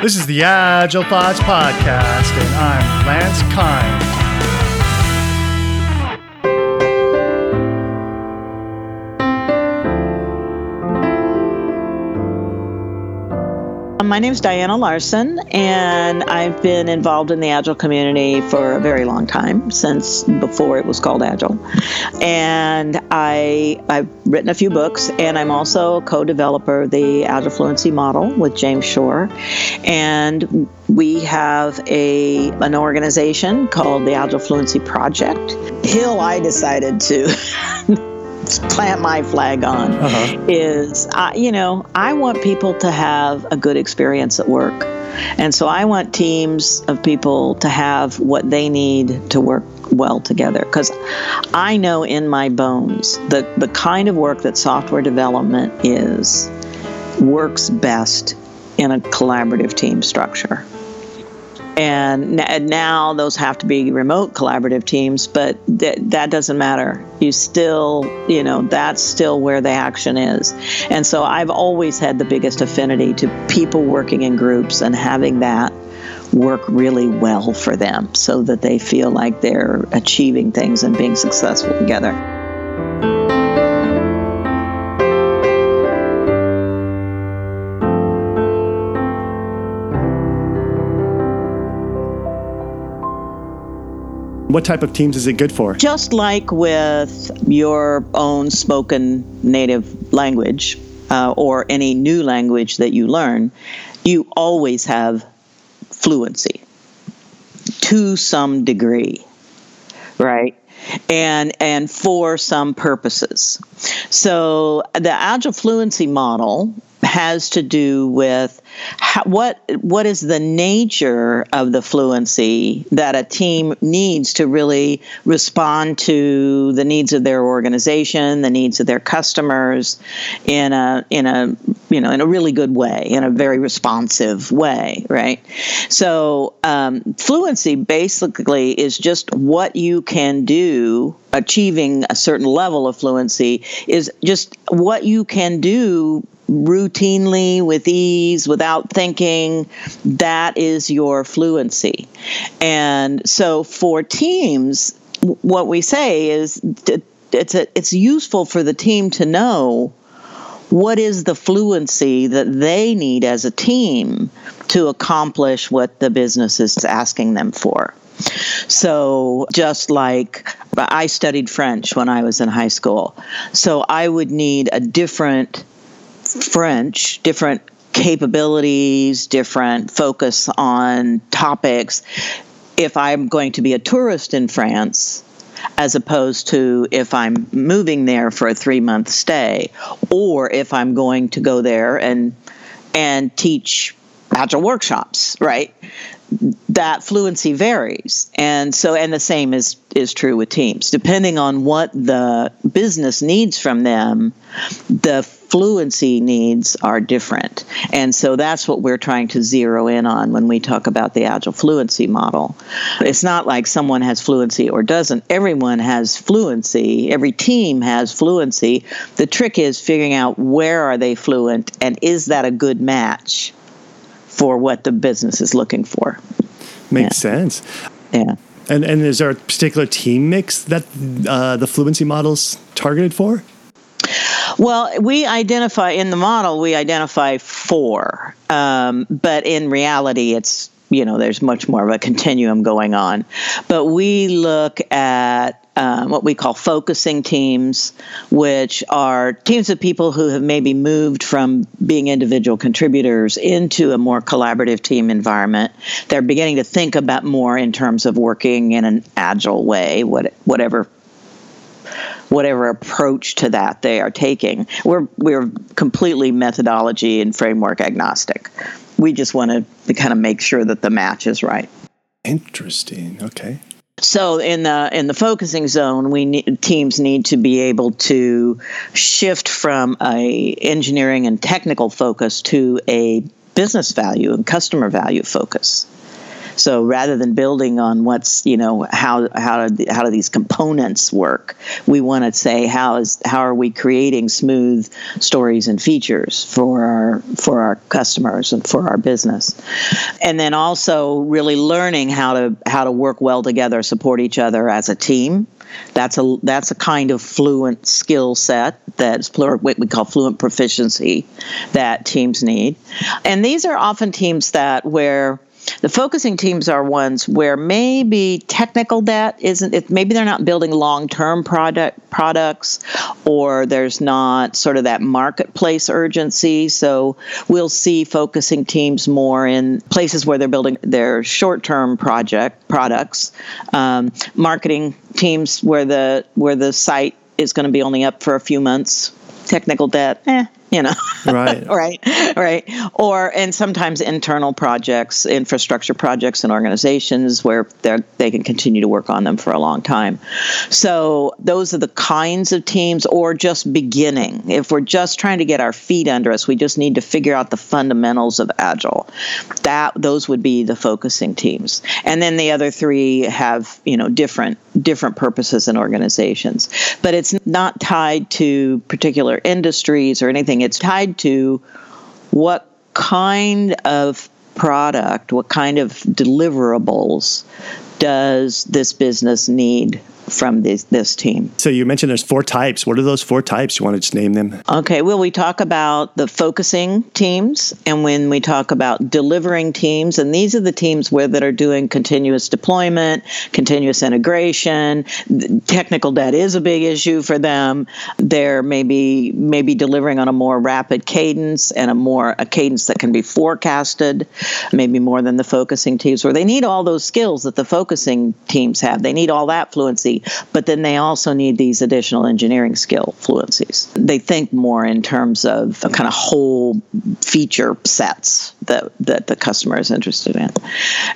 This is the Agile Thoughts Podcast, and I'm Lance Kind. My name is Diana Larsen, and I've been involved in the Agile community for a very long time, since before it was called Agile. And I, I've written a few books, and I'm also a co developer of the Agile Fluency model with James Shore. And we have a an organization called the Agile Fluency Project. Hill, I decided to plant my flag on uh-huh. is, uh, you know, I want people to have a good experience at work. And so I want teams of people to have what they need to work well together because I know in my bones that the kind of work that software development is works best in a collaborative team structure and now those have to be remote collaborative teams but th- that doesn't matter. You still you know that's still where the action is. And so i've always had the biggest affinity to people working in groups and having that work really well for them so that they feel like they're achieving things and being successful together What type of teams is it good for? Just like with your own spoken native language uh, or any new language that you learn, you always have fluency to some degree, right? and and for some purposes. So the agile fluency model has to do with how, what what is the nature of the fluency that a team needs to really respond to the needs of their organization, the needs of their customers, in a in a you know in a really good way, in a very responsive way, right? So um, fluency basically is just what you can do achieving a certain level of fluency is just what you can do routinely with ease without thinking that is your fluency. And so for teams what we say is it's a, it's useful for the team to know what is the fluency that they need as a team to accomplish what the business is asking them for. So, just like I studied French when I was in high school, so I would need a different French, different capabilities, different focus on topics. If I'm going to be a tourist in France as opposed to if I'm moving there for a 3 month stay or if I'm going to go there and and teach agile workshops, right? that fluency varies. And so and the same is is true with teams. Depending on what the business needs from them the fluency needs are different and so that's what we're trying to zero in on when we talk about the agile fluency model it's not like someone has fluency or doesn't everyone has fluency every team has fluency the trick is figuring out where are they fluent and is that a good match for what the business is looking for. Makes yeah. sense. Yeah. And and is there a particular team mix that uh, the fluency model's targeted for? Well, we identify in the model we identify four, um, but in reality, it's you know there's much more of a continuum going on. But we look at um, what we call focusing teams, which are teams of people who have maybe moved from being individual contributors into a more collaborative team environment. They're beginning to think about more in terms of working in an agile way, what, whatever whatever approach to that they are taking. We're we're completely methodology and framework agnostic. We just want to kind of make sure that the match is right. Interesting. Okay. So in the in the focusing zone, we need, teams need to be able to shift from a engineering and technical focus to a business value and customer value focus. So rather than building on what's you know how how do, how do these components work, we want to say how is how are we creating smooth stories and features for our for our customers and for our business, and then also really learning how to how to work well together, support each other as a team. That's a that's a kind of fluent skill set that's what we call fluent proficiency that teams need, and these are often teams that where the focusing teams are ones where maybe technical debt isn't. Maybe they're not building long-term product products, or there's not sort of that marketplace urgency. So we'll see focusing teams more in places where they're building their short-term project products, um, marketing teams where the where the site is going to be only up for a few months. Technical debt, eh, you know right. right right. Or and sometimes internal projects infrastructure projects and organizations where they they can continue to work on them for a long time. So those are the kinds of teams or just beginning. If we're just trying to get our feet under us we just need to figure out the fundamentals of agile. That those would be the focusing teams. And then the other three have you know different different purposes and organizations. But it's not tied to particular industries or anything it's tied to what kind of product, what kind of deliverables does this business need from this this team. So you mentioned there's four types. What are those four types? You want to just name them? Okay. Well, we talk about the focusing teams, and when we talk about delivering teams, and these are the teams where that are doing continuous deployment, continuous integration. Technical debt is a big issue for them. They're maybe maybe delivering on a more rapid cadence and a more a cadence that can be forecasted, maybe more than the focusing teams, where they need all those skills that the focusing teams have. They need all that fluency but then they also need these additional engineering skill fluencies. They think more in terms of kind of whole feature sets that, that the customer is interested in.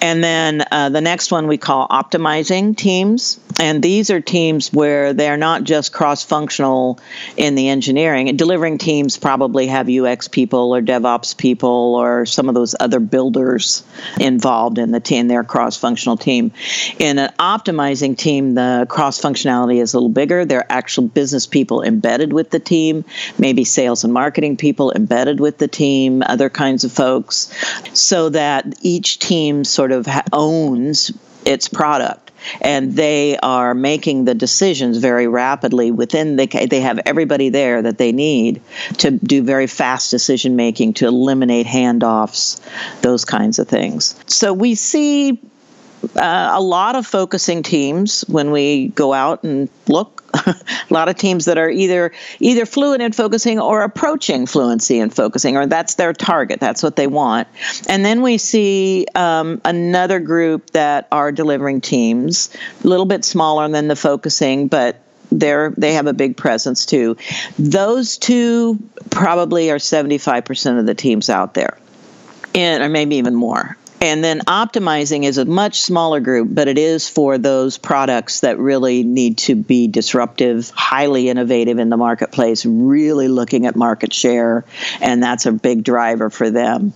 And then uh, the next one we call optimizing teams. And these are teams where they're not just cross functional in the engineering. Delivering teams probably have UX people or DevOps people or some of those other builders involved in the team, their cross functional team. In an optimizing team, the cross functionality is a little bigger. There are actual business people embedded with the team, maybe sales and marketing people embedded with the team, other kinds of folks, so that each team sort of ha- owns its product and they are making the decisions very rapidly within the they have everybody there that they need to do very fast decision making to eliminate handoffs those kinds of things so we see uh, a lot of focusing teams when we go out and look. A lot of teams that are either either fluent in focusing or approaching fluency in focusing or that's their target. That's what they want. And then we see um, another group that are delivering teams a little bit smaller than the focusing but they're they have a big presence too. Those two probably are 75% of the teams out there. And or maybe even more and then optimizing is a much smaller group, but it is for those products that really need to be disruptive, highly innovative in the marketplace, really looking at market share, and that's a big driver for them.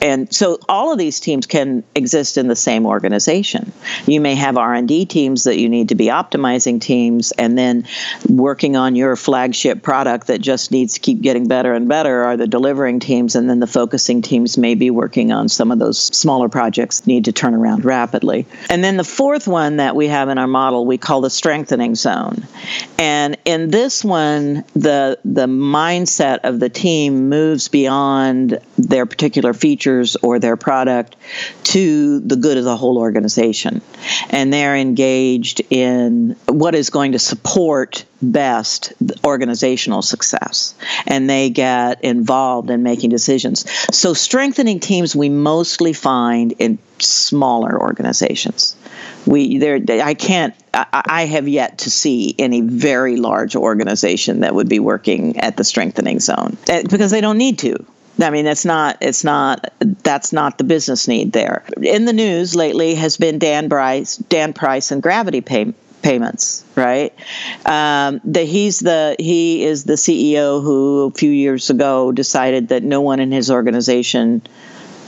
And so all of these teams can exist in the same organization. You may have R&D teams that you need to be optimizing teams and then working on your flagship product that just needs to keep getting better and better are the delivering teams and then the focusing teams may be working on some of those smaller projects need to turn around rapidly. And then the fourth one that we have in our model we call the strengthening zone. And in this one, the the mindset of the team moves beyond their particular features or their product to the good of the whole organization. And they're engaged in what is going to support best organizational success and they get involved in making decisions. So, strengthening teams we mostly find in smaller organizations. We there I can't I, I have yet to see any very large organization that would be working at the strengthening zone eh, because they don't need to. I mean, it's not. It's not. That's not the business need there. In the news lately has been Dan Price, Dan Price, and Gravity pay, payments, right? Um, the, he's the he is the CEO who a few years ago decided that no one in his organization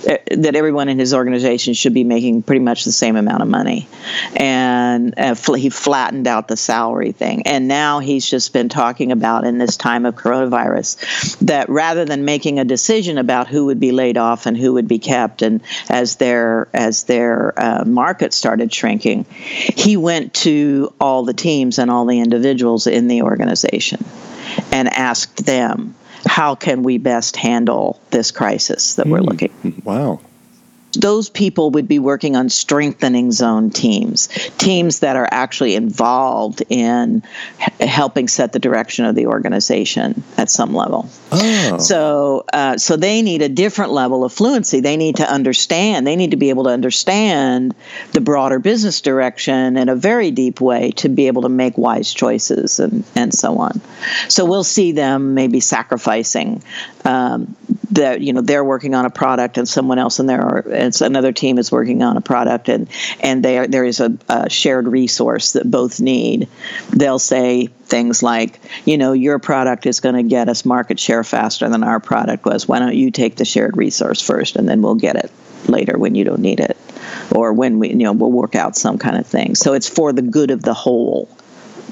that everyone in his organization should be making pretty much the same amount of money, and uh, he flattened out the salary thing. And now he's just been talking about in this time of coronavirus that rather than making a decision about who would be laid off and who would be kept, and as their as their uh, market started shrinking, he went to all the teams and all the individuals in the organization and asked them how can we best handle this crisis that we're hmm. looking? Wow those people would be working on strengthening zone teams, teams that are actually involved in helping set the direction of the organization at some level. Oh. So, uh, so they need a different level of fluency. They need to understand. They need to be able to understand the broader business direction in a very deep way to be able to make wise choices and and so on. So we'll see them maybe sacrificing um, that you know they're working on a product and someone else in there or it's another team is working on a product and and there there is a, a shared resource that both need. They'll say things like you know your product is going to get us market share faster than our product was. Why don't you take the shared resource first and then we'll get it later when you don't need it or when we you know we'll work out some kind of thing. So it's for the good of the whole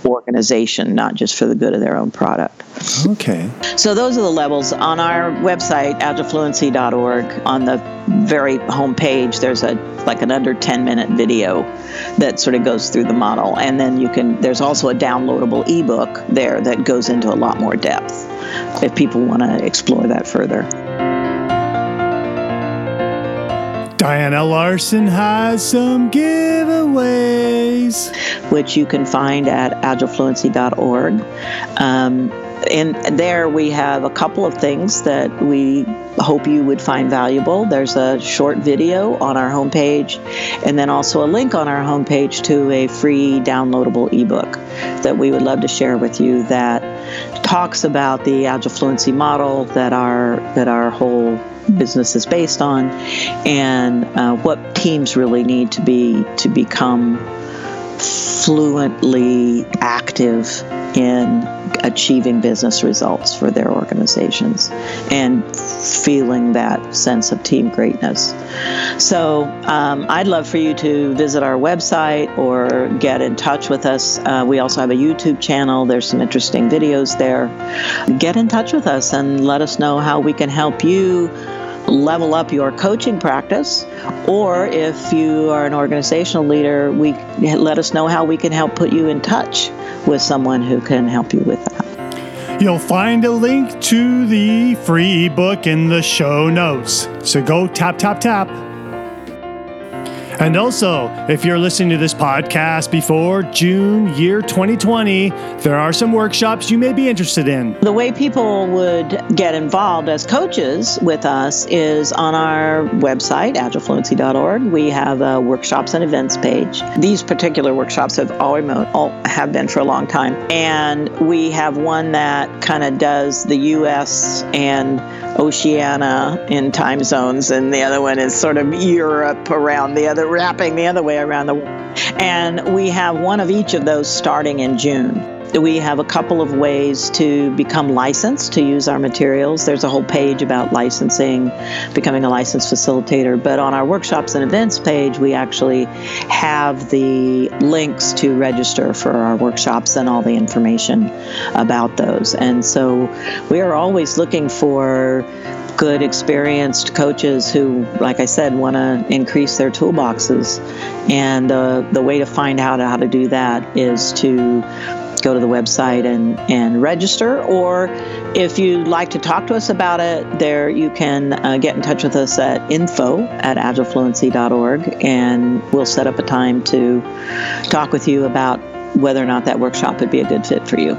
organization, not just for the good of their own product. Okay. So those are the levels. On our website, agilefluency.org, on the very homepage, there's a like an under 10 minute video that sort of goes through the model. And then you can, there's also a downloadable ebook there that goes into a lot more depth if people want to explore that further. Diana Larsen has some giveaways, which you can find at agilefluency.org. Um, and there we have a couple of things that we hope you would find valuable. There's a short video on our homepage, and then also a link on our homepage to a free downloadable ebook that we would love to share with you that talks about the Agile Fluency model that our that our whole business is based on, and uh, what teams really need to be to become fluently active in achieving business results for their organizations and feeling that sense of team greatness. So um, I'd love for you to visit our website or get in touch with us. Uh, we also have a YouTube channel, there's some interesting videos there. Get in touch with us and let us know how we can help you level up your coaching practice, or if you are an organizational leader, we let us know how we can help put you in touch with someone who can help you with that. You'll find a link to the free book in the show notes. So go tap, tap, tap and also, if you're listening to this podcast before June year 2020, there are some workshops you may be interested in. The way people would get involved as coaches with us is on our website, agilefluency.org. We have a workshops and events page. These particular workshops have all all have been for a long time. And we have one that kind of does the US and Oceania in time zones, and the other one is sort of Europe around the other, wrapping the other way around the world. And we have one of each of those starting in June. We have a couple of ways to become licensed to use our materials. There's a whole page about licensing, becoming a licensed facilitator. But on our workshops and events page, we actually have the links to register for our workshops and all the information about those. And so we are always looking for good, experienced coaches who, like I said, want to increase their toolboxes. And uh, the way to find out how to do that is to go to the website and, and register. Or if you'd like to talk to us about it, there you can uh, get in touch with us at info at agilefluency.org and we'll set up a time to talk with you about whether or not that workshop would be a good fit for you.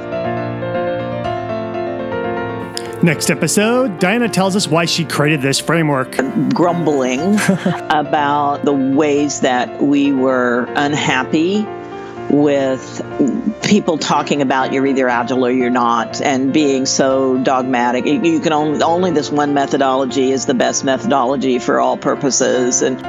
Next episode, Diana tells us why she created this framework. Grumbling about the ways that we were unhappy with people talking about you're either agile or you're not and being so dogmatic. You can only only this one methodology is the best methodology for all purposes. And